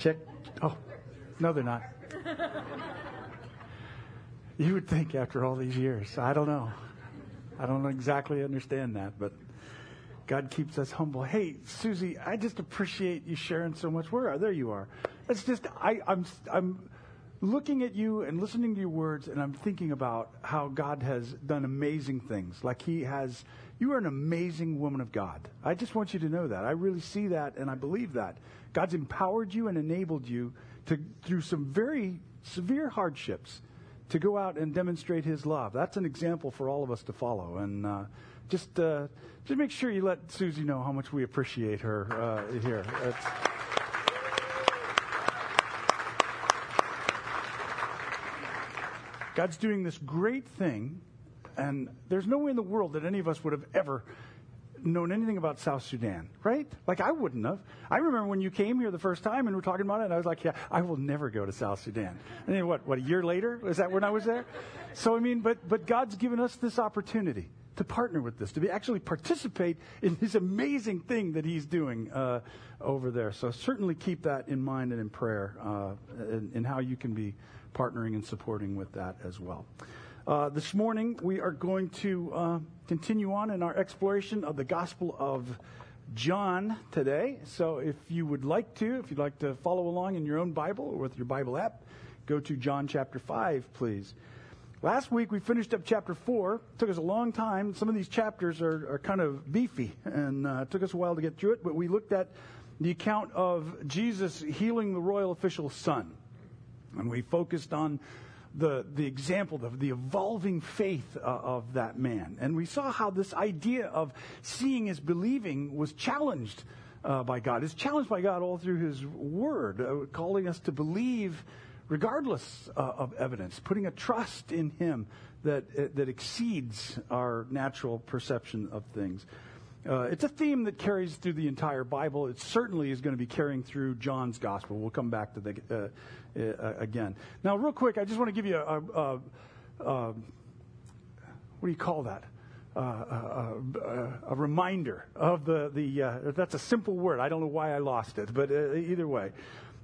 Check. Oh, no, they're not. You would think after all these years. I don't know. I don't exactly understand that, but God keeps us humble. Hey, Susie, I just appreciate you sharing so much. Where are there you are? It's just I, I'm I'm looking at you and listening to your words, and I'm thinking about how God has done amazing things. Like He has, you are an amazing woman of God. I just want you to know that. I really see that, and I believe that. God's empowered you and enabled you to, through some very severe hardships, to go out and demonstrate His love. That's an example for all of us to follow. And uh, just, uh, just make sure you let Susie know how much we appreciate her uh, here. God's doing this great thing, and there's no way in the world that any of us would have ever known anything about South Sudan, right? Like I wouldn't have. I remember when you came here the first time and we are talking about it, and I was like, yeah, I will never go to South Sudan. And then what, what, a year later? is that when I was there? So, I mean, but, but God's given us this opportunity to partner with this, to be actually participate in this amazing thing that He's doing uh, over there. So certainly keep that in mind and in prayer uh, in, in how you can be partnering and supporting with that as well. Uh, this morning, we are going to uh, continue on in our exploration of the Gospel of John today. So, if you would like to, if you'd like to follow along in your own Bible or with your Bible app, go to John chapter 5, please. Last week, we finished up chapter 4. It took us a long time. Some of these chapters are, are kind of beefy, and uh, it took us a while to get through it, but we looked at the account of Jesus healing the royal official's son. And we focused on the, the example, the, the evolving faith uh, of that man. And we saw how this idea of seeing is believing was challenged uh, by God. It's challenged by God all through His Word, uh, calling us to believe regardless uh, of evidence, putting a trust in Him that, uh, that exceeds our natural perception of things. Uh, it's a theme that carries through the entire Bible. It certainly is going to be carrying through John's gospel. We'll come back to the uh, again. Now, real quick, I just want to give you a, a, a what do you call that? Uh, a, a, reminder of the the. Uh, that's a simple word. I don't know why I lost it, but uh, either way,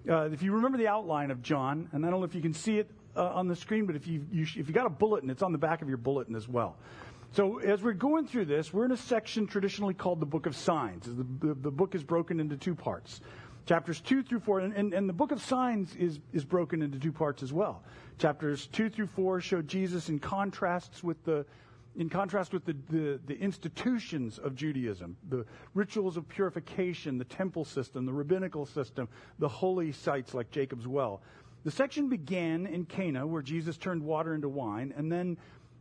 if you remember the outline of John, and I don't know if you can see it on the screen, but if you, you if you got a bulletin, it's on the back of your bulletin as well. So, as we're going through this, we're in a section traditionally called the Book of Signs. The, the, the book is broken into two parts chapters 2 through 4. And, and, and, the book of signs is, is broken into two parts as well. Chapters 2 through 4 show Jesus in contrasts with the in contrast with the, the, the, institutions of Judaism, the rituals of purification, the temple system, the rabbinical system, the holy sites like Jacob's well. The section began in Cana, where Jesus turned water into wine, and then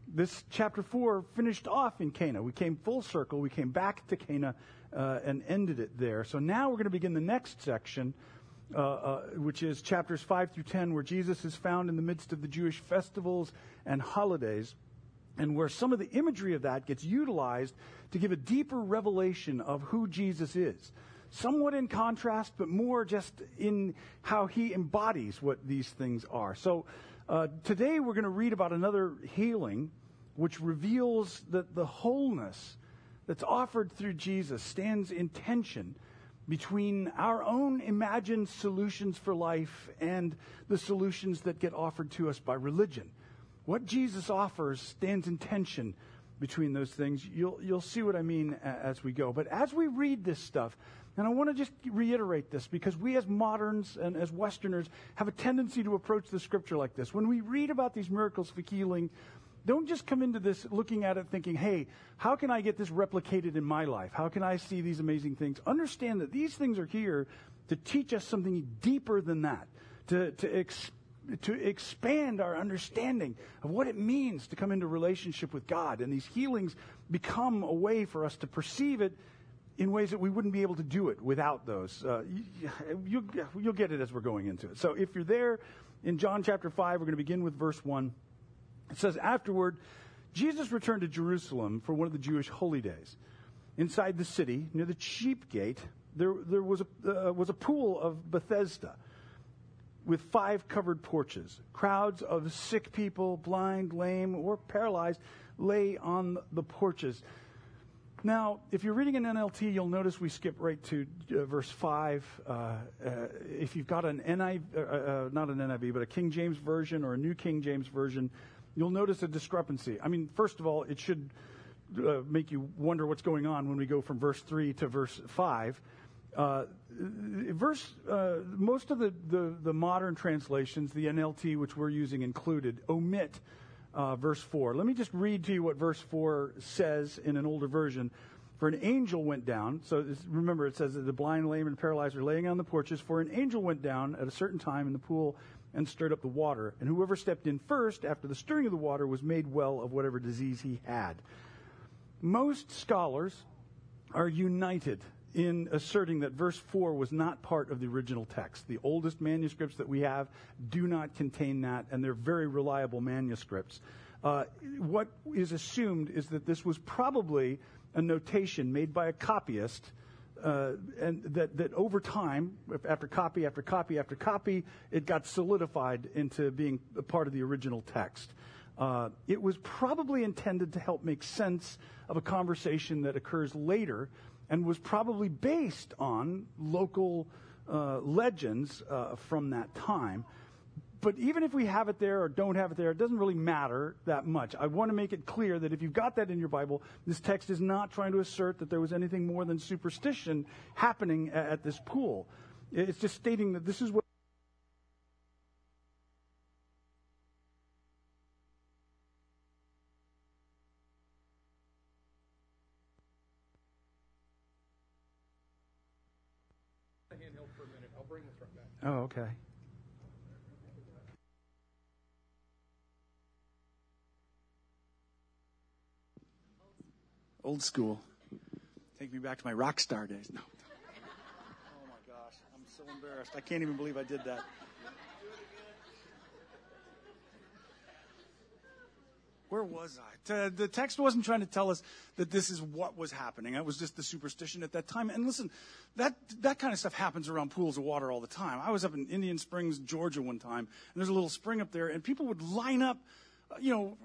this chapter 4 finished off in Cana. We came full circle. We came back to Cana uh, and ended it there. So now we're going to begin the next section, uh, uh, which is chapters 5 through 10, where Jesus is found in the midst of the Jewish festivals and holidays, and where some of the imagery of that gets utilized to give a deeper revelation of who Jesus is. Somewhat in contrast, but more just in how he embodies what these things are. So uh, today we're going to read about another healing which reveals that the wholeness that's offered through Jesus stands in tension between our own imagined solutions for life and the solutions that get offered to us by religion. What Jesus offers stands in tension between those things. You'll, you'll see what I mean as we go. But as we read this stuff, and I want to just reiterate this because we as moderns and as Westerners have a tendency to approach the scripture like this. When we read about these miracles for healing, don't just come into this looking at it thinking, hey, how can I get this replicated in my life? How can I see these amazing things? Understand that these things are here to teach us something deeper than that, to, to, ex, to expand our understanding of what it means to come into relationship with God. And these healings become a way for us to perceive it in ways that we wouldn't be able to do it without those. Uh, you, will you'll get it as we're going into it. So if you're there in John chapter 5, we're going to begin with verse 1. It says, Afterward, Jesus returned to Jerusalem for one of the Jewish holy days. Inside the city, near the sheep gate, there, there was, a, uh, was a pool of Bethesda with five covered porches. Crowds of sick people, blind, lame, or paralyzed, lay on the porches. Now, if you're reading an NLT, you'll notice we skip right to uh, verse 5. Uh, uh, if you've got an NIV, uh, uh, not an NIV, but a King James version or a New King James version, you'll notice a discrepancy. I mean, first of all, it should uh, make you wonder what's going on when we go from verse 3 to verse 5. verse, most of the, the, the modern translations, the NLT, which we're using included, omit uh, verse 4. Let me just read to you what verse 4 says in an older version. For an angel went down. So remember, it says that the blind, lame, and paralyzed are laying on the porches. For an angel went down at a certain time in the pool and stirred up the water. And whoever stepped in first after the stirring of the water was made well of whatever disease he had. Most scholars are united in asserting that verse 4 was not part of the original text. The oldest manuscripts that we have do not contain that, and they're very reliable manuscripts. Uh, what is assumed is that this was probably a notation made by a copyist. Uh, and that, that over time, after copy after copy after copy, it got solidified into being a part of the original text. Uh, it was probably intended to help make sense of a conversation that occurs later and was probably based on local uh, legends uh, from that time. But even if we have it there or don't have it there, it doesn't really matter that much. I want to make it clear that if you've got that in your Bible, this text is not trying to assert that there was anything more than superstition happening at, at this pool. It's just stating that this is what. Oh, okay. Old school. Take me back to my rock star days. No. Oh my gosh, I'm so embarrassed. I can't even believe I did that. Where was I? The text wasn't trying to tell us that this is what was happening. It was just the superstition at that time. And listen, that, that kind of stuff happens around pools of water all the time. I was up in Indian Springs, Georgia one time, and there's a little spring up there, and people would line up you know,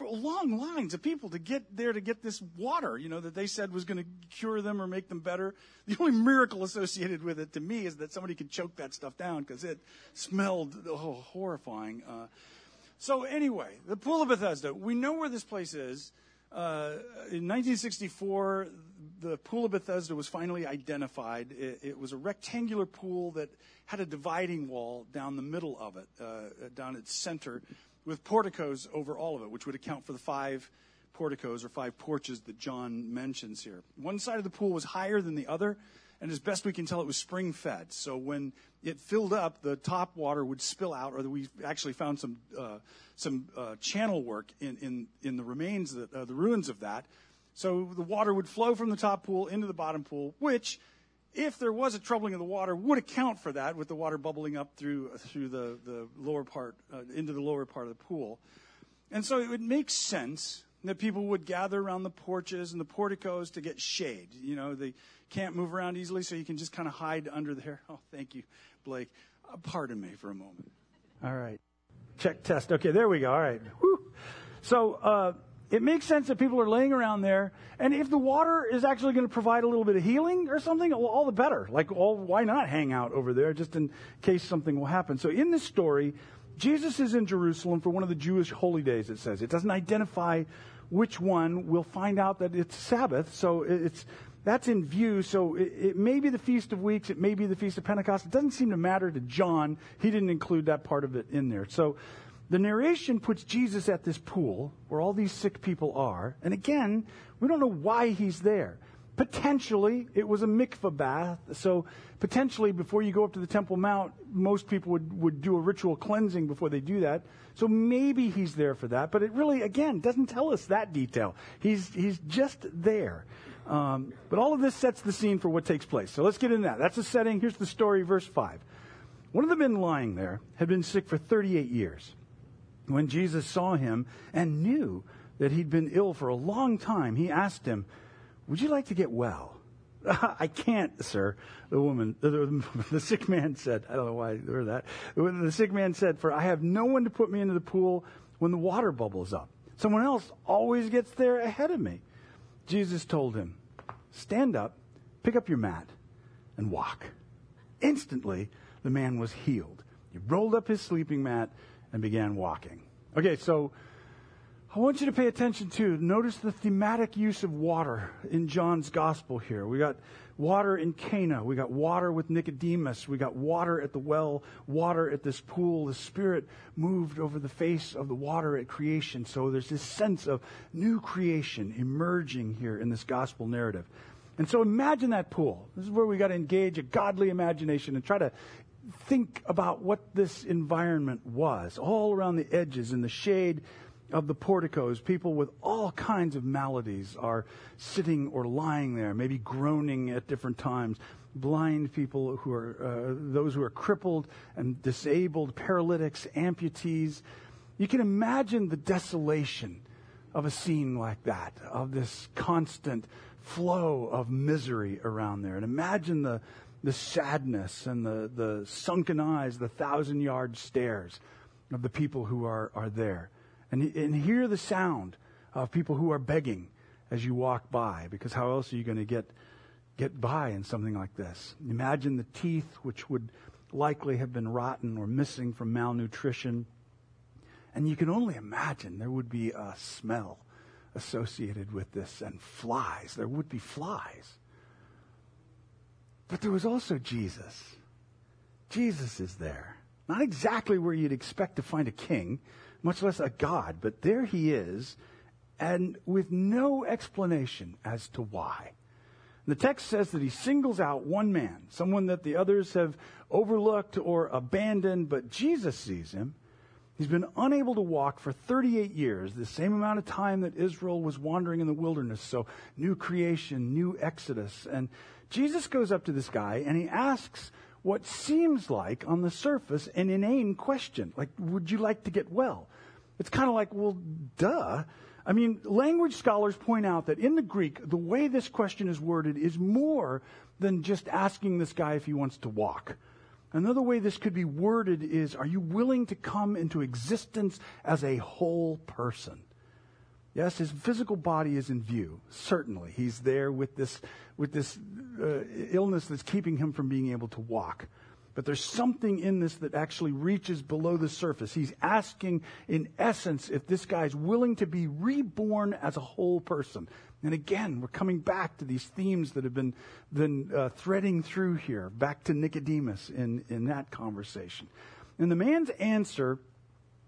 long lines of people to get there to get this water, you know, that they said was going to cure them or make them better. The only miracle associated with it to me is that somebody could choke that stuff down because it smelled oh, horrifying. Uh, so anyway, the Pool of Bethesda. We know where this place is. Uh, in 1964, the Pool of Bethesda was finally identified. It, it, was a rectangular pool that had a dividing wall down the middle of it, uh, down its center, with porticos over all of it, which would account for the five porticos or five porches that John mentions here. One side of the pool was higher than the other, and as best we can tell, it was spring fed. So when it filled up, the top water would spill out, or we actually found some uh, some uh, channel work in, in, in the remains, that, uh, the ruins of that. So the water would flow from the top pool into the bottom pool, which, if there was a troubling of the water, would account for that with the water bubbling up through through the, the lower part uh, into the lower part of the pool. And so it would make sense that people would gather around the porches and the porticos to get shade. You know, they can't move around easily, so you can just kind of hide under there. Oh, thank you, Blake. Uh, pardon me for a moment. All right. Check test. Okay, there we go. All right. So uh, it makes sense that people are laying around there, and if the water is actually going to provide a little bit of healing or something, well, all the better. Like, all, why not hang out over there just in case something will happen? So in this story, Jesus is in Jerusalem for one of the Jewish holy days. It says it doesn't identify which one. We'll find out that it's Sabbath, so it's that's in view. So it, it, may be the Feast of Weeks, it may be the Feast of Pentecost. It doesn't seem to matter to John. He didn't include that part of it in there. So the narration puts Jesus at this pool where all these sick people are. And again, we don't know why he's there. Potentially, it was a mikvah bath. So potentially, before you go up to the Temple Mount, most people would, would do a ritual cleansing before they do that. So maybe he's there for that. But it really, again, doesn't tell us that detail. He's, he's just there. Um, but all of this sets the scene for what takes place. So let's get into that. That's the setting. Here's the story, verse 5. One of the men lying there had been sick for 38 years. When Jesus saw him and knew that he'd been ill for a long time, he asked him, Would you like to get well? I can't, sir. The woman, the, the, sick man said, I don't know why I heard that. The sick man said, For I have no one to put me into the pool when the water bubbles up. Someone else always gets there ahead of me. Jesus told him, stand up, pick up your mat, and walk. Instantly, the man was healed. He rolled up his sleeping mat and began walking. Okay, so I want you to pay attention to notice the thematic use of water in John's gospel here. We got water in Cana, we got water with Nicodemus, we got water at the well, water at this pool. The Spirit moved over the face of the water at creation. So there's this sense of new creation emerging here in this gospel narrative. And so imagine that pool. This is where we got to engage a godly imagination and try to think about what this environment was. All around the edges, in the shade of the porticos, people with all kinds of maladies are sitting or lying there, maybe groaning at different times. Blind people who are, uh, those who are crippled and disabled, paralytics, amputees. You can imagine the desolation of a scene like that, of this constant flow of misery around there. And imagine the, the sadness and the, the sunken eyes, the thousand yard stares of the people who are, are there. And, and hear the sound of people who are begging as you walk by, because how else are you going to get, get by in something like this? Imagine the teeth, which would likely have been rotten or missing from malnutrition. And you can only imagine there would be a smell associated with this and flies. There would be flies. But there was also Jesus. Jesus is there. Not exactly where you'd expect to find a king, much less a god, but there he is, and with no explanation as to why. The text says that he singles out one man, someone that the others have overlooked or abandoned, but Jesus sees him. He's been unable to walk for 38 years, the same amount of time that Israel was wandering in the wilderness. So, new creation, new exodus. And Jesus goes up to this guy and he asks what seems like, on the surface, an inane question. Like, would you like to get well? It's kind of like, well, duh. I mean, language scholars point out that in the Greek, the way this question is worded is more than just asking this guy if he wants to walk. Another way this could be worded is Are you willing to come into existence as a whole person? Yes, his physical body is in view. Certainly. He's there with this, with this uh, illness that's keeping him from being able to walk. But there's something in this that actually reaches below the surface. He's asking, in essence, if this guy's willing to be reborn as a whole person. And again, we're coming back to these themes that have been, been uh, threading through here, back to Nicodemus in, in that conversation. And the man's answer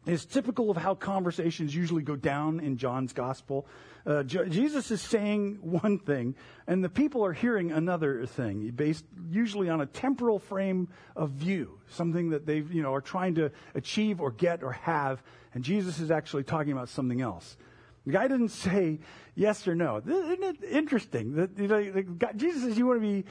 is typical of how conversations usually go down in John's gospel. Uh, J- Jesus is saying one thing, and the people are hearing another thing, based usually on a temporal frame of view, something that they you know are trying to achieve or get or have, and Jesus is actually talking about something else. The guy didn't say yes or no. Isn't it interesting that you know, guy, Jesus says you want to be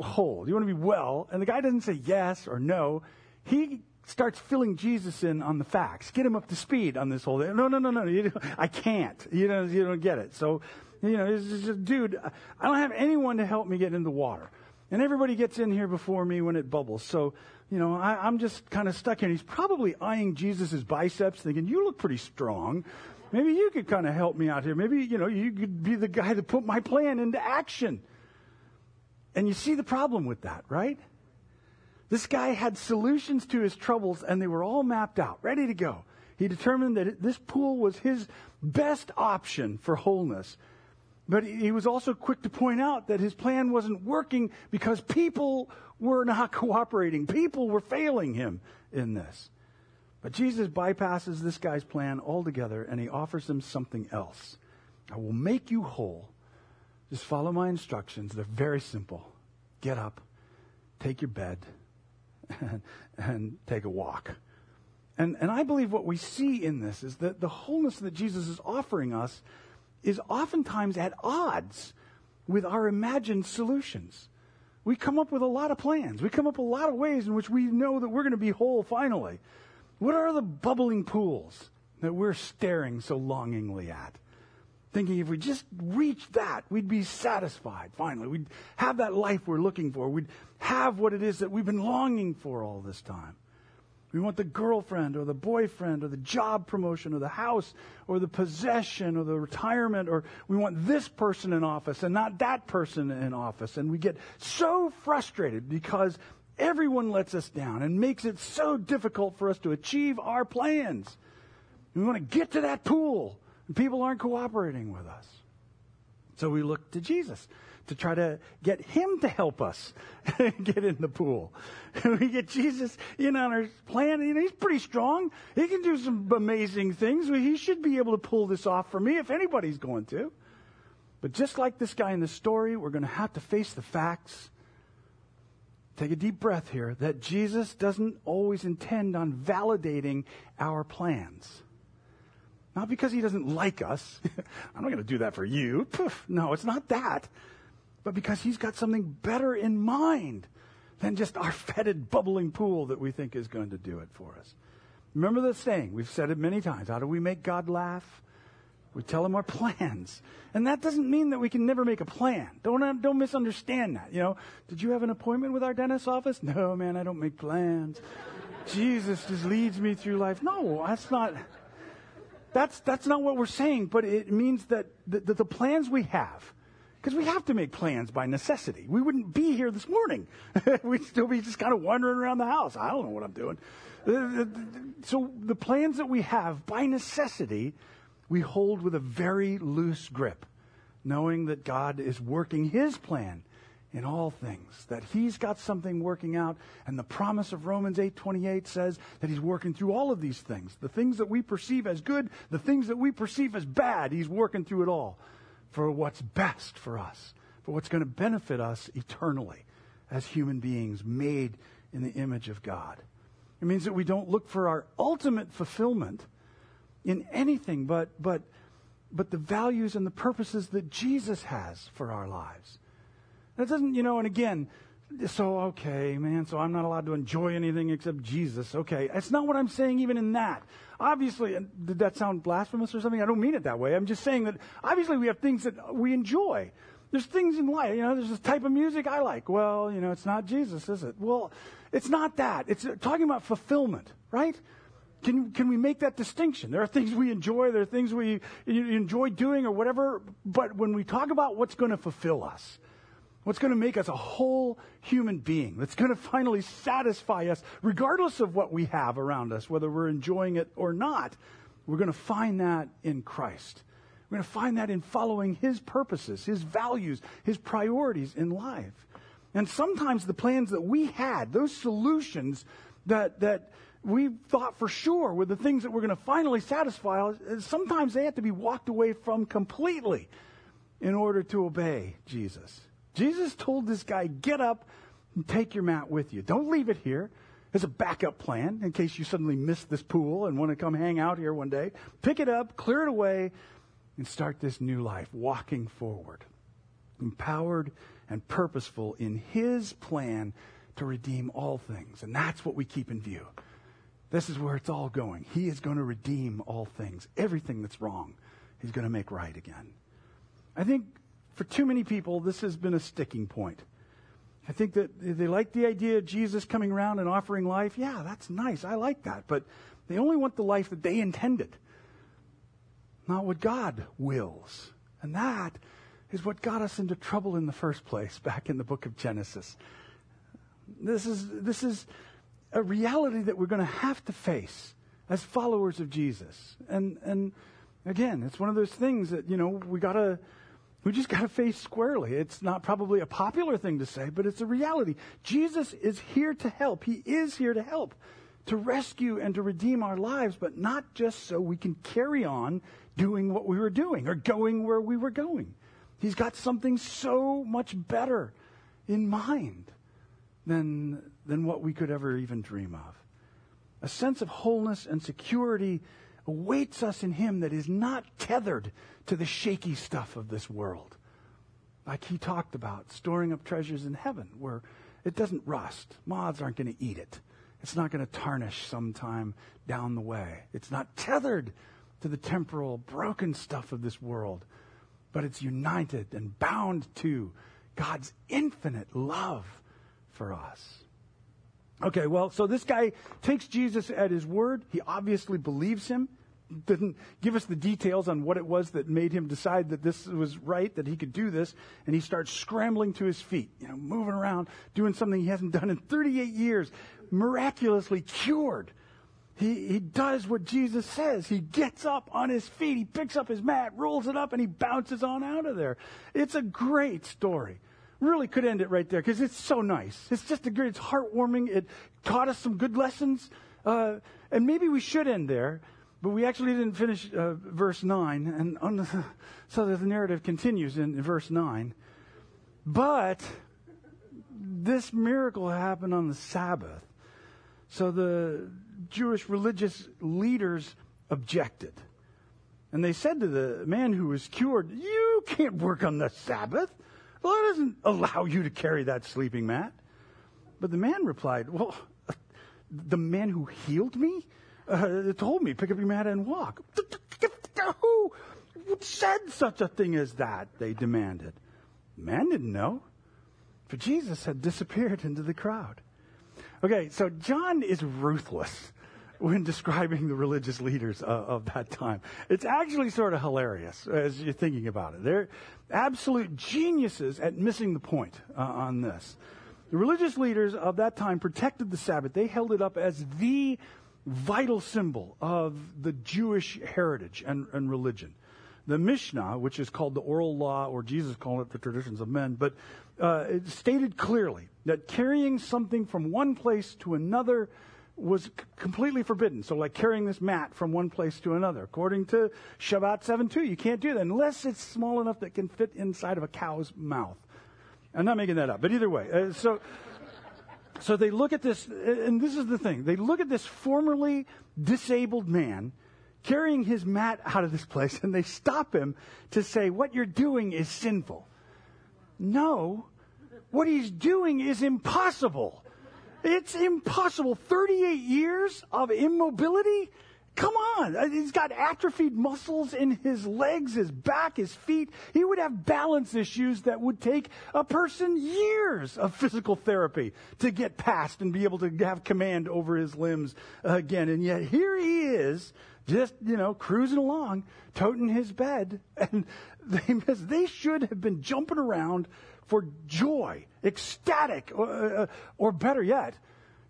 whole, you want to be well, and the guy doesn't say yes or no. He starts filling Jesus in on the facts, get him up to speed on this whole thing. No, no, no, no, you, I can't. You know, you don't get it. So, you know, it's just, dude, I don't have anyone to help me get in the water. And everybody gets in here before me when it bubbles. So, you know, I, am just kind of stuck here. He's probably eyeing Jesus' biceps, thinking, you look pretty strong. Maybe you could kind of help me out here. Maybe, you know, you could be the guy that put my plan into action. And you see the problem with that, right? This guy had solutions to his troubles and they were all mapped out, ready to go. He determined that this pool was his best option for wholeness. But he was also quick to point out that his plan wasn't working because people were not cooperating. People were failing him in this. But Jesus bypasses this guy's plan altogether and he offers him something else. I will make you whole. Just follow my instructions. They're very simple. Get up, take your bed, and, and take a walk. And, and I believe what we see in this is that the wholeness that Jesus is offering us is oftentimes at odds with our imagined solutions. We come up with a lot of plans. We come up with a lot of ways in which we know that we're going to be whole finally. What are the bubbling pools that we're staring so longingly at? thinking if we just reach that, we'd be satisfied finally. We'd have that life we're looking for. We'd have what it is that we've been longing for all this time. We want the girlfriend or the boyfriend or the job promotion or the house or the possession or the retirement or we want this person in office and not that person in office. And we get so frustrated because everyone lets us down and makes it so difficult for us to achieve our plans. We want to get to that pool and people aren't cooperating with us. So we look to Jesus to try to get him to help us get in the pool. we get Jesus in on our plan. You know, he's pretty strong. He can do some amazing things. He should be able to pull this off for me if anybody's going to. But just like this guy in the story, we're going to have to face the facts. Take a deep breath here that Jesus doesn't always intend on validating our plans. Not because he doesn't like us. I'm not going to do that for you. Poof. No, it's not that but because He's got something better in mind than just our fetid, bubbling pool that we think is going to do it for us. Remember the saying, we've said it many times. How do we make God laugh? We tell him our plans. And that doesn't mean that we can never make a plan. Don't, uh, don't misunderstand that. You know, did you have an appointment with our dentist's office? No, man, I don't make plans. Jesus just leads me through life. No, that's not, that's, that's not what we're saying, but it means that the, that the plans we have, because we have to make plans by necessity. We wouldn't be here this morning. We'd still be just kind of wandering around the house. I don't know what I'm doing. Uh, uh, so the plans that we have by necessity, we hold with a very loose grip, knowing that God is working his plan in all things, that he's got something working out, and the promise of Romans 8:28 says that he's working through all of these things. The things that we perceive as good, the things that we perceive as bad, he's working through it all for what's best for us, for what's going to benefit us eternally as human beings made in the image of God. It means that we don't look for our ultimate fulfillment in anything but, but, but the values and the purposes that Jesus has for our lives. That doesn't, you know, and again, so okay, man, so I'm not allowed to enjoy anything except Jesus. Okay. That's not what I'm saying even in that. Obviously, did that sound blasphemous or something? I don't mean it that way. I'm just saying that obviously we have things that we enjoy. There's things in life, you know, there's this type of music I like. Well, you know, it's not Jesus, is it? Well, it's not that. It's talking about fulfillment, right? Can, can we make that distinction? There are things we enjoy, there are things we enjoy doing or whatever, but when we talk about what's going to fulfill us, What's going to make us a whole human being that's going to finally satisfy us, regardless of what we have around us, whether we're enjoying it or not. We're going to find that in Christ. We're going to find that in following His purposes, His values, His priorities in life. And sometimes the plans that we had, those solutions that, that we thought for sure were the things that were going to finally satisfy us, sometimes they have to be walked away from completely in order to obey Jesus. Jesus told this guy, get up and take your mat with you. Don't leave it here as a backup plan in case you suddenly miss this pool and want to come hang out here one day. Pick it up, clear it away, and start this new life, walking forward, empowered and purposeful in His plan to redeem all things. And that's what we keep in view. This is where it's all going. He is going to redeem all things. Everything that's wrong, He's going to make right again. I think for too many people, this has been a sticking point. I think that they like the idea of Jesus coming around and offering life. Yeah, that's nice. I like that. But they only want the life that they intended, not what God wills. And that is what got us into trouble in the first place back in the book of Genesis. This is, this is a reality that we're going to have to face as followers of Jesus. And, and again, it's one of those things that, you know, we got to we just got to face squarely. It's not probably a popular thing to say, but it's a reality. Jesus is here to help. He is here to help, to rescue and to redeem our lives, but not just so we can carry on doing what we were doing or going where we were going. He's got something so much better in mind than, than what we could ever even dream of. A sense of wholeness and security awaits us in Him that is not tethered to the shaky stuff of this world. Like He talked about, storing up treasures in heaven where it doesn't rust. Moths aren't going to eat it. It's not going to tarnish sometime down the way. It's not tethered to the temporal, broken stuff of this world, but it's united and bound to God's infinite love for us. Okay, well, so this guy takes Jesus at his word. He obviously believes him. Didn't give us the details on what it was that made him decide that this was right, that he could do this. And he starts scrambling to his feet, you know, moving around, doing something he hasn't done in 38 years, miraculously cured. He, he does what Jesus says. He gets up on his feet, he picks up his mat, rolls it up, and he bounces on out of there. It's a great story really could end it right there because it's so nice. It's just a great, it's heartwarming. It taught us some good lessons. Uh, and maybe we should end there, but we actually didn't finish uh, verse 9. And the, so the narrative continues in, in verse 9. But this miracle happened on the Sabbath. So the Jewish religious leaders objected. And they said to the man who was cured, You can't work on the Sabbath. The law doesn't allow you to carry that sleeping mat. But the man replied, Well, the man who healed me uh, told me, pick up your mat and walk. Who said such a thing as that? They demanded. The man didn't know, for Jesus had disappeared into the crowd. Okay, so John is ruthless when describing the religious leaders of, of that time. It's actually sort of hilarious as you're thinking about it. They're absolute geniuses at missing the point uh, on this. The religious leaders of that time protected the Sabbath. They held it up as the vital symbol of the Jewish heritage and, and religion. The Mishnah, which is called the oral law, or Jesus called it the traditions of men, but uh, it stated clearly that carrying something from one place to another was c- completely forbidden. So, like carrying this mat from one place to another. According to Shabbat 7 2, you can't do that unless it's small enough that can fit inside of a cow's mouth. I'm not making that up, but either way. Uh, so, so they look at this, and this is the thing. They look at this formerly disabled man carrying his mat out of this place, and they stop him to say, What you're doing is sinful. No, what he's doing is impossible. It's impossible. 38 years of immobility? Come on. Uh, he's got atrophied muscles in his legs, his back, his feet. He would have balance issues that would take a person years of physical therapy to get past and be able to have command over his limbs again. And yet here he is, just, you know, cruising along, toting his bed. And they, they should have been jumping around for joy, ecstatic, or, uh, or better yet,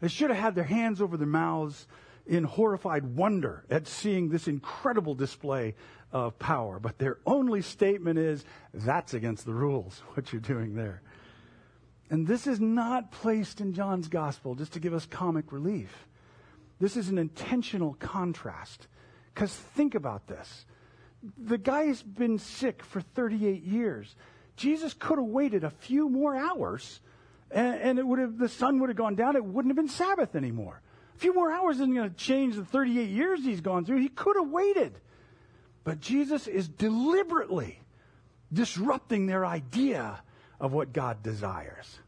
they should have had their hands over their mouths in horrified wonder at seeing this incredible display of power. But their only statement is, that's against the rules, what you're doing there. And this is not placed in John's gospel just to give us comic relief. This is an intentional contrast. Because think about this. The guy's been sick for 38 years. Jesus could have waited a few more hours and, and it would have, the sun would have gone down. It wouldn't have been Sabbath anymore. A few more hours isn't going to change the 38 years he's gone through. He could have waited. But Jesus is deliberately disrupting their idea of what God desires.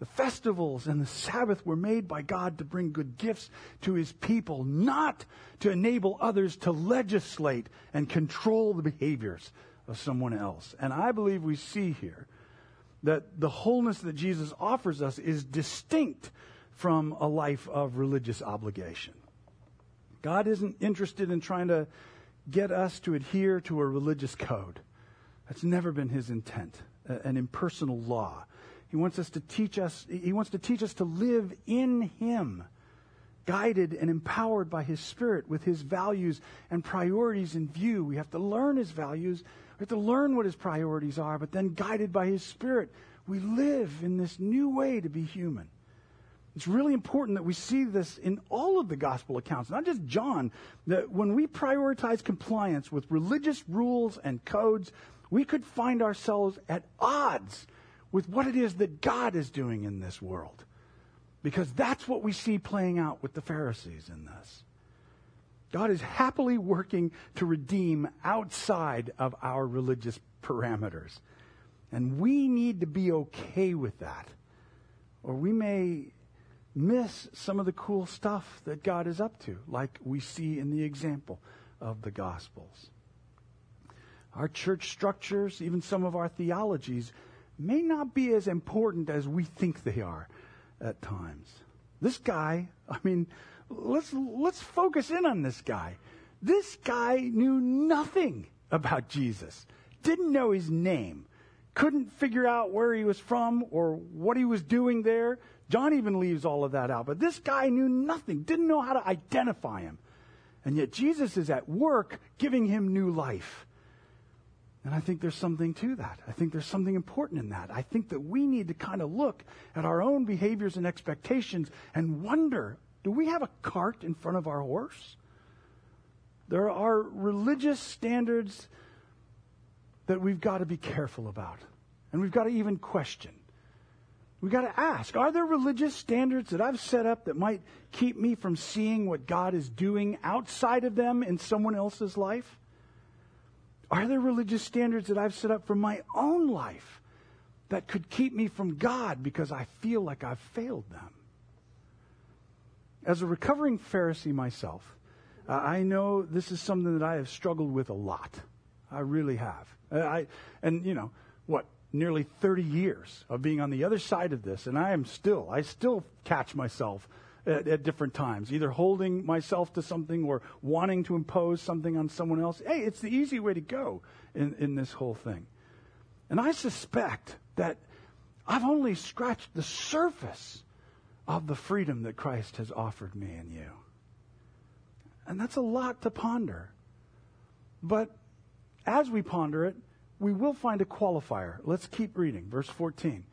The festivals and the Sabbath were made by God to bring good gifts to his people, not to enable others to legislate and control the behaviors of someone else. And I believe we see here that the wholeness that Jesus offers us is distinct from a life of religious obligation. God isn't interested in trying to get us to adhere to a religious code. That's never been his intent, an impersonal law. He wants us to teach us, he wants to teach us to live in him, guided and empowered by his spirit with his values and priorities in view. We have to learn his values we have to learn what his priorities are, but then guided by his spirit, we live in this new way to be human. It's really important that we see this in all of the gospel accounts, not just John, that when we prioritize compliance with religious rules and codes, we could find ourselves at odds with what it is that God is doing in this world. Because that's what we see playing out with the Pharisees in this. God is happily working to redeem outside of our religious parameters. And we need to be okay with that. Or we may miss some of the cool stuff that God is up to, like we see in the example of the Gospels. Our church structures, even some of our theologies, may not be as important as we think they are at times. This guy, I mean, let's, let's focus in on this guy. This guy knew nothing about Jesus, didn't know his name, couldn't figure out where he was from or what he was doing there. John even leaves all of that out. But this guy knew nothing, didn't know how to identify him. And yet Jesus is at work giving him new life. And I think there's something to that. I think there's something important in that. I think that we need to kind of look at our own behaviors and expectations and wonder do we have a cart in front of our horse? There are religious standards that we've got to be careful about. And we've got to even question. We've got to ask Are there religious standards that I've set up that might keep me from seeing what God is doing outside of them in someone else's life? Are there religious standards that I've set up for my own life that could keep me from God because I feel like I've failed them? As a recovering Pharisee myself, uh, I know this is something that I have struggled with a lot. I really have. I, and, you know, what, nearly 30 years of being on the other side of this, and I am still, I still catch myself at, at, different times, either holding myself to something or wanting to impose something on someone else. Hey, it's the easy way to go in, in this whole thing. And I suspect that I've only scratched the surface of the freedom that Christ has offered me and you. And that's a lot to ponder. But as we ponder it, we will find a qualifier. Let's keep reading. Verse 14.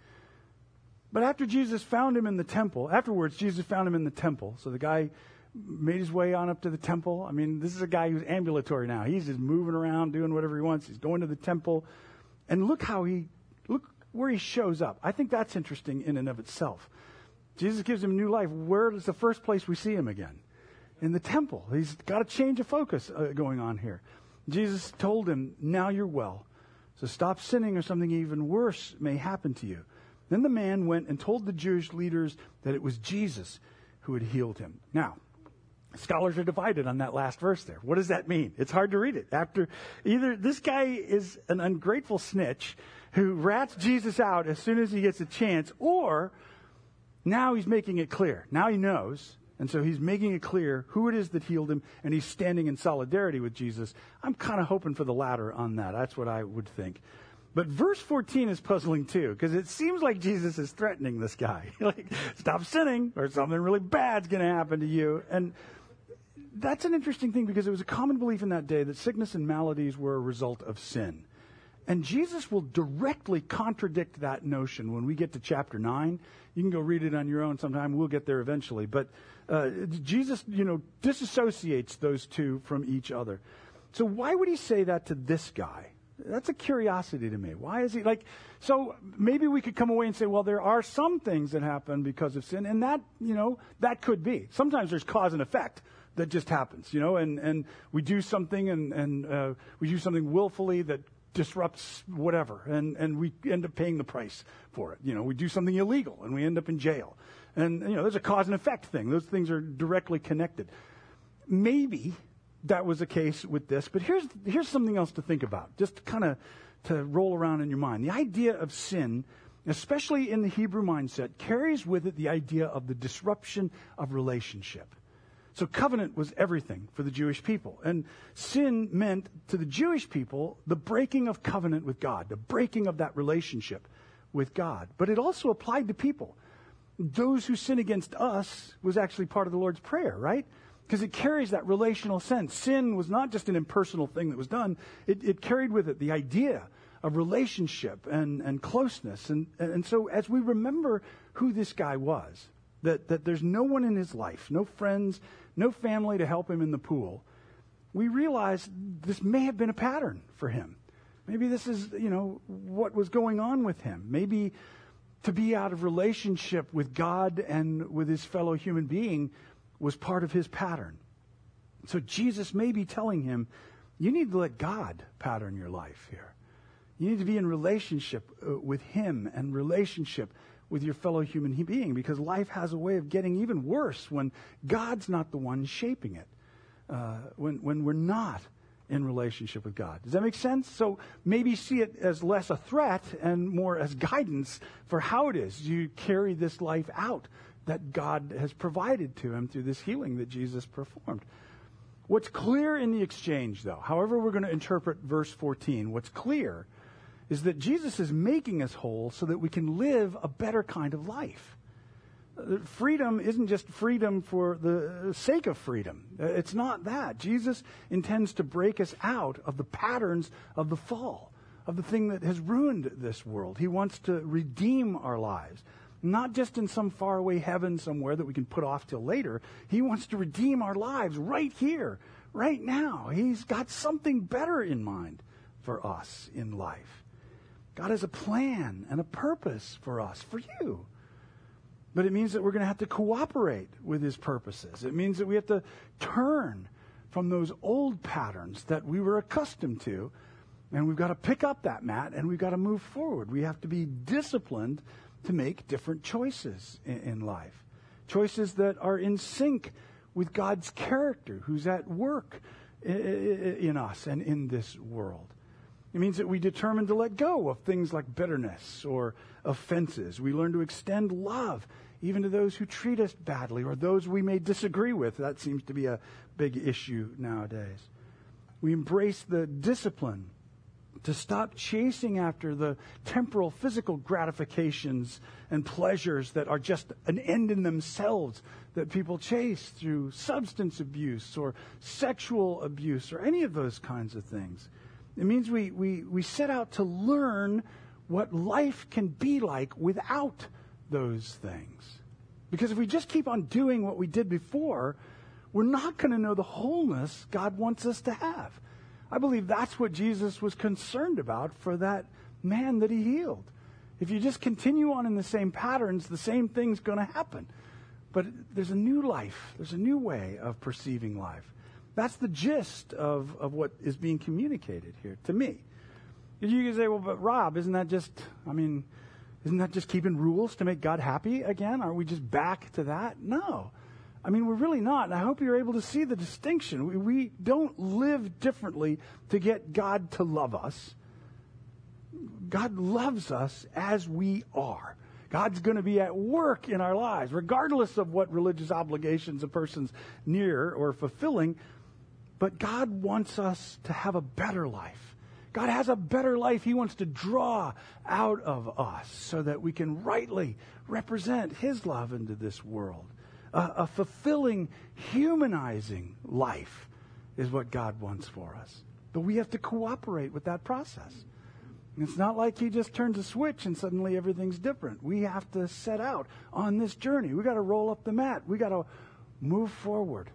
But after Jesus found him in the temple, afterwards, Jesus found him in the temple. So the guy made his way on up to the temple. I mean, this is a guy who's ambulatory now. He's just moving around, doing whatever he wants. He's going to the temple. And look how he, look where he shows up. I think that's interesting in and of itself. Jesus gives him new life. Where is the first place we see him again? In the temple. He's got a change of focus uh, going on here. Jesus told him, Now you're well. So stop sinning, or something even worse may happen to you. Then the man went and told the Jewish leaders that it was Jesus who had healed him. Now, scholars are divided on that last verse there. What does that mean? It's hard to read it. After either this guy is an ungrateful snitch who rats Jesus out as soon as he gets a chance, or now he's making it clear. Now he knows. And so he's making it clear who it is that healed him, and he's standing in solidarity with Jesus. I'm kind of hoping for the latter on that. That's what I would think. But verse 14 is puzzling too, because it seems like Jesus is threatening this guy. like, stop sinning, or something really bad's going to happen to you. And that's an interesting thing because it was a common belief in that day that sickness and maladies were a result of sin. And Jesus will directly contradict that notion when we get to chapter 9. You can go read it on your own sometime. We'll get there eventually. But uh, Jesus, you know, disassociates those two from each other. So why would he say that to this guy? That's a curiosity to me. Why is he like, so maybe we could come away and say, well, there are some things that happen because of sin, and that, you know, that could be. Sometimes there's cause and effect that just happens, you know, and, and we do something and, and uh, we do something willfully that disrupts whatever, and, and we end up paying the price for it. You know, we do something illegal and we end up in jail. And, you know, there's a cause and effect thing. Those things are directly connected. Maybe that was the case with this. But here's, here's something else to think about, just kind of to roll around in your mind. The idea of sin, especially in the Hebrew mindset, carries with it the idea of the disruption of relationship. So covenant was everything for the Jewish people. And sin meant to the Jewish people the breaking of covenant with God, the breaking of that relationship with God. But it also applied to people. Those who sin against us was actually part of the Lord's Prayer, right? Because it carries that relational sense. Sin was not just an impersonal thing that was done, it, it carried with it the idea of relationship and, and closeness. And, and so as we remember who this guy was, that, that there's no one in his life, no friends, no family to help him in the pool, we realize this may have been a pattern for him. Maybe this is, you know, what was going on with him. Maybe to be out of relationship with God and with his fellow human being was part of his pattern. So Jesus may be telling him, you need to let God pattern your life here. You need to be in relationship uh, with him and relationship with your fellow human being because life has a way of getting even worse when God's not the one shaping it, uh, when, when we're not in relationship with God. Does that make sense? So maybe see it as less a threat and more as guidance for how it is you carry this life out that God has provided to him through this healing that Jesus performed. What's clear in the exchange, though, however we're going to interpret verse 14, what's clear is that Jesus is making us whole so that we can live a better kind of life. Uh, freedom isn't just freedom for the sake of freedom. Uh, it's not that. Jesus intends to break us out of the patterns of the fall, of the thing that has ruined this world. He wants to redeem our lives not just in some faraway heaven somewhere that we can put off till later. He wants to redeem our lives right here, right now. He's got something better in mind for us in life. God has a plan and a purpose for us, for you. But it means that we're going to have to cooperate with his purposes. It means that we have to turn from those old patterns that we were accustomed to. And we've got to pick up that mat and we've got to move forward. We have to be disciplined to make different choices in, in life. Choices that are in sync with God's character, who's at work in us and in this world. It means that we determine to let go of things like bitterness or offenses. We learn to extend love even to those who treat us badly or those we may disagree with. That seems to be a big issue nowadays. We embrace the discipline to stop chasing after the temporal physical gratifications and pleasures that are just an end in themselves that people chase through substance abuse or sexual abuse or any of those kinds of things. It means we, we, we set out to learn what life can be like without those things. Because if we just keep on doing what we did before, we're not going to know the wholeness God wants us to have. I believe that's what Jesus was concerned about for that man that he healed. If you just continue on in the same patterns, the same thing's going to happen. But there's a new life, there's a new way of perceiving life. That's the gist of, of what is being communicated here to me. You can say, well, but Rob, isn't that just, I mean, isn't that just keeping rules to make God happy again? Are we just back to that? No. I mean, we're really not. And I hope you're able to see the distinction. We, we don't live differently to get God to love us. God loves us as we are. God's going to be at work in our lives, regardless of what religious obligations a person's near or fulfilling. But God wants us to have a better life. God has a better life He wants to draw out of us so that we can rightly represent His love into this world a, a fulfilling, humanizing life is what God wants for us. But we have to cooperate with that process. It's not like he just turns a switch and suddenly everything's different. We have to set out on this journey. We got to roll up the mat. We got to move forward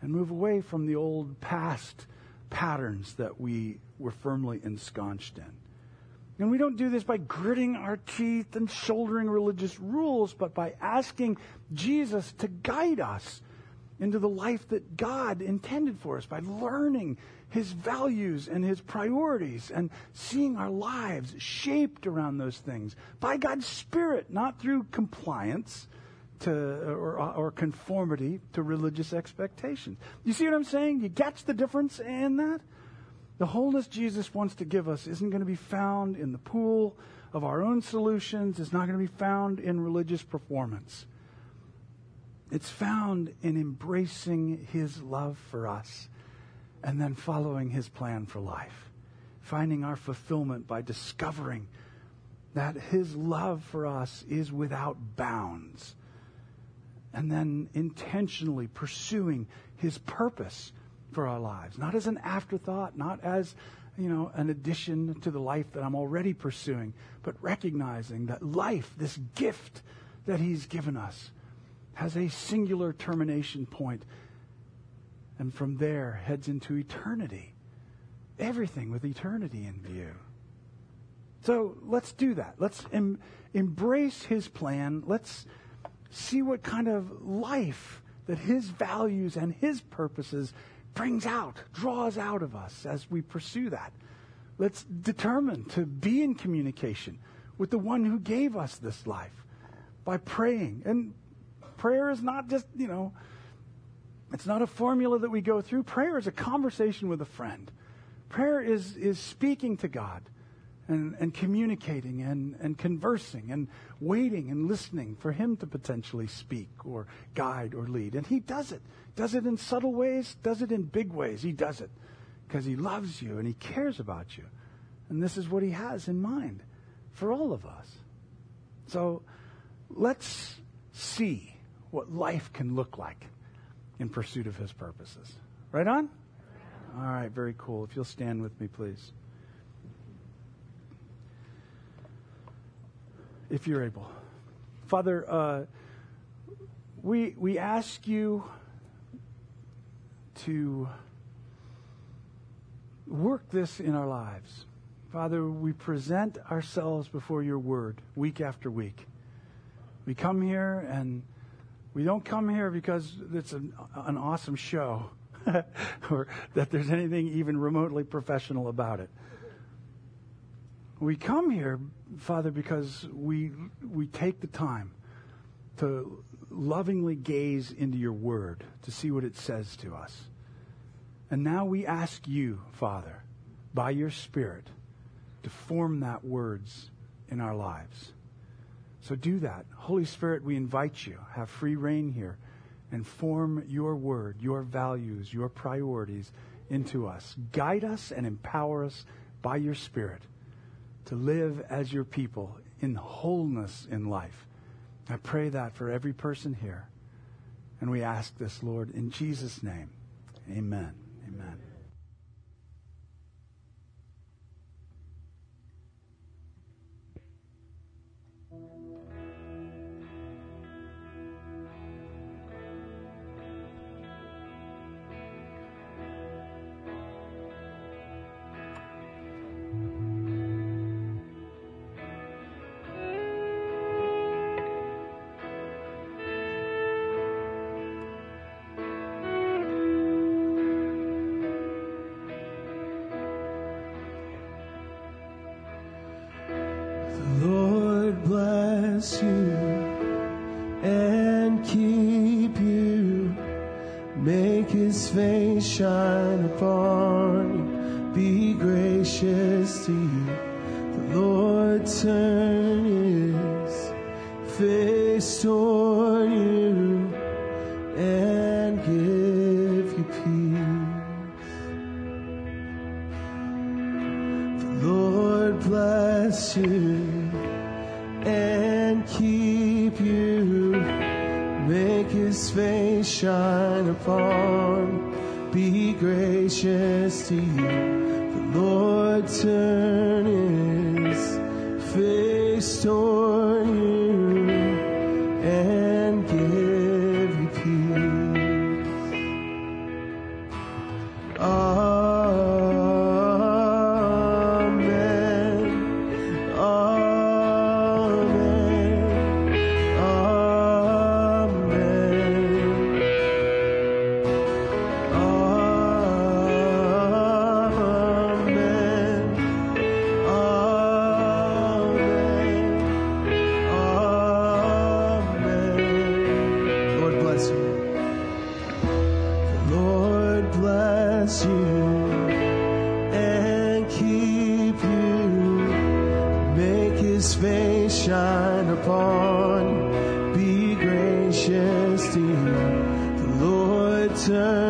and move away from the old past patterns that we were firmly ensconced in. And we don't do this by gritting our teeth and shouldering religious rules, but by asking Jesus to guide us into the life that God intended for us, by learning his values and his priorities and seeing our lives shaped around those things by God's Spirit, not through compliance to, or, or conformity to religious expectations. You see what I'm saying? You catch the difference in that? The wholeness Jesus wants to give us isn't going to be found in the pool of our own solutions. It's not going to be found in religious performance. It's found in embracing his love for us and then following his plan for life. Finding our fulfillment by discovering that his love for us is without bounds. And then intentionally pursuing his purpose for our lives, not as an afterthought, not as, you know, an addition to the life that I'm already pursuing, but recognizing that life, this gift that He's given us, has a singular termination point, and from there heads into eternity. Everything with eternity in view. So let's do that. Let's em- embrace His plan. Let's see what kind of life that His values and His purposes brings out, draws out of us as we pursue that. Let's determine to be in communication with the one who gave us this life by praying. And prayer is not just, you know, it's not a formula that we go through. Prayer is a conversation with a friend. Prayer is, is speaking to God and, and communicating and, and conversing and waiting and listening for him to potentially speak or guide or lead. And he does it. Does it in subtle ways, does it in big ways. He does it because he loves you and he cares about you. And this is what he has in mind for all of us. So let's see what life can look like in pursuit of his purposes. Right on? All right, very cool. If you'll stand with me, please. If you're able. Father, uh, we, we ask you to work this in our lives. Father, we present ourselves before your word week after week. We come here and we don't come here because it's an, an awesome show or that there's anything even remotely professional about it. We come here, Father, because we, we take the time to lovingly gaze into your word to see what it says to us. And now we ask you, Father, by your Spirit, to form that words in our lives. So do that. Holy Spirit, we invite you. Have free rein here and form your word, your values, your priorities into us. Guide us and empower us by your Spirit to live as your people in wholeness in life. I pray that for every person here. And we ask this, Lord, in Jesus' name. Amen. Amen. make his face shine upon you, be gracious to you. The Lord turn his face toward you. farm be gracious to you. The Lord Turn may shine upon you. Be gracious to you. The Lord turn.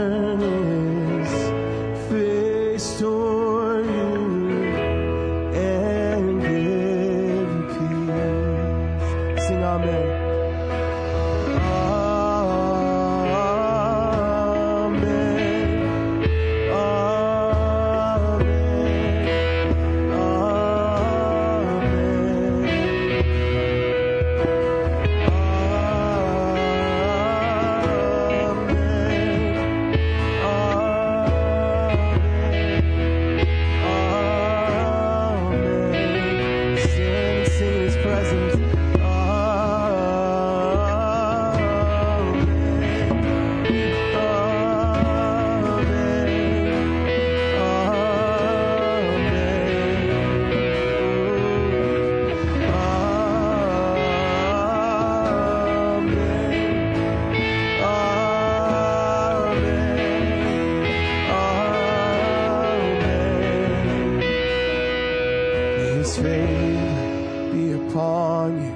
you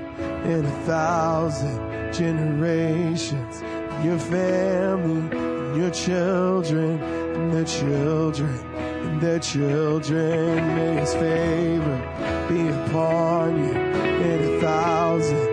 in a thousand generations. Your family, and your children, and their children, and their children. May His favor be upon you in a thousand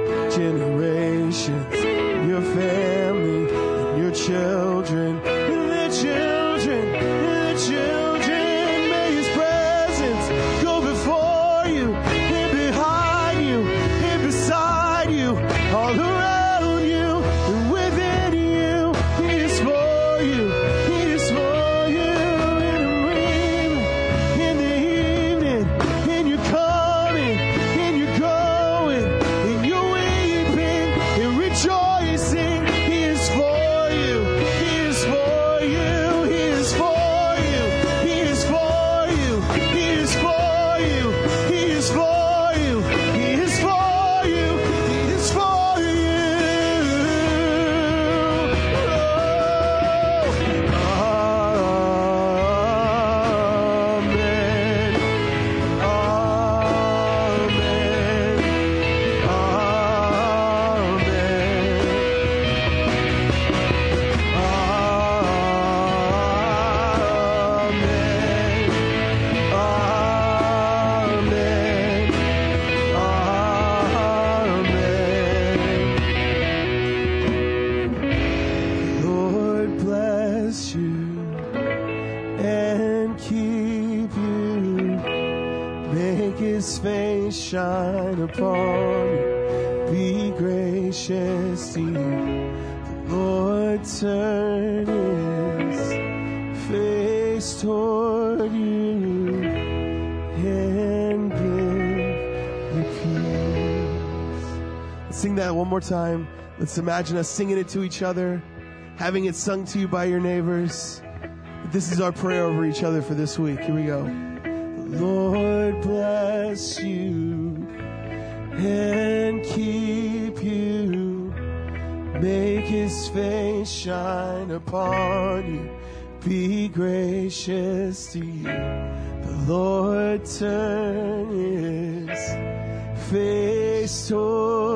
sing that one more time. Let's imagine us singing it to each other, having it sung to you by your neighbors. This is our prayer over each other for this week. Here we go. Lord bless you and keep you. Make his face shine upon you. Be gracious to you. The Lord turn his face toward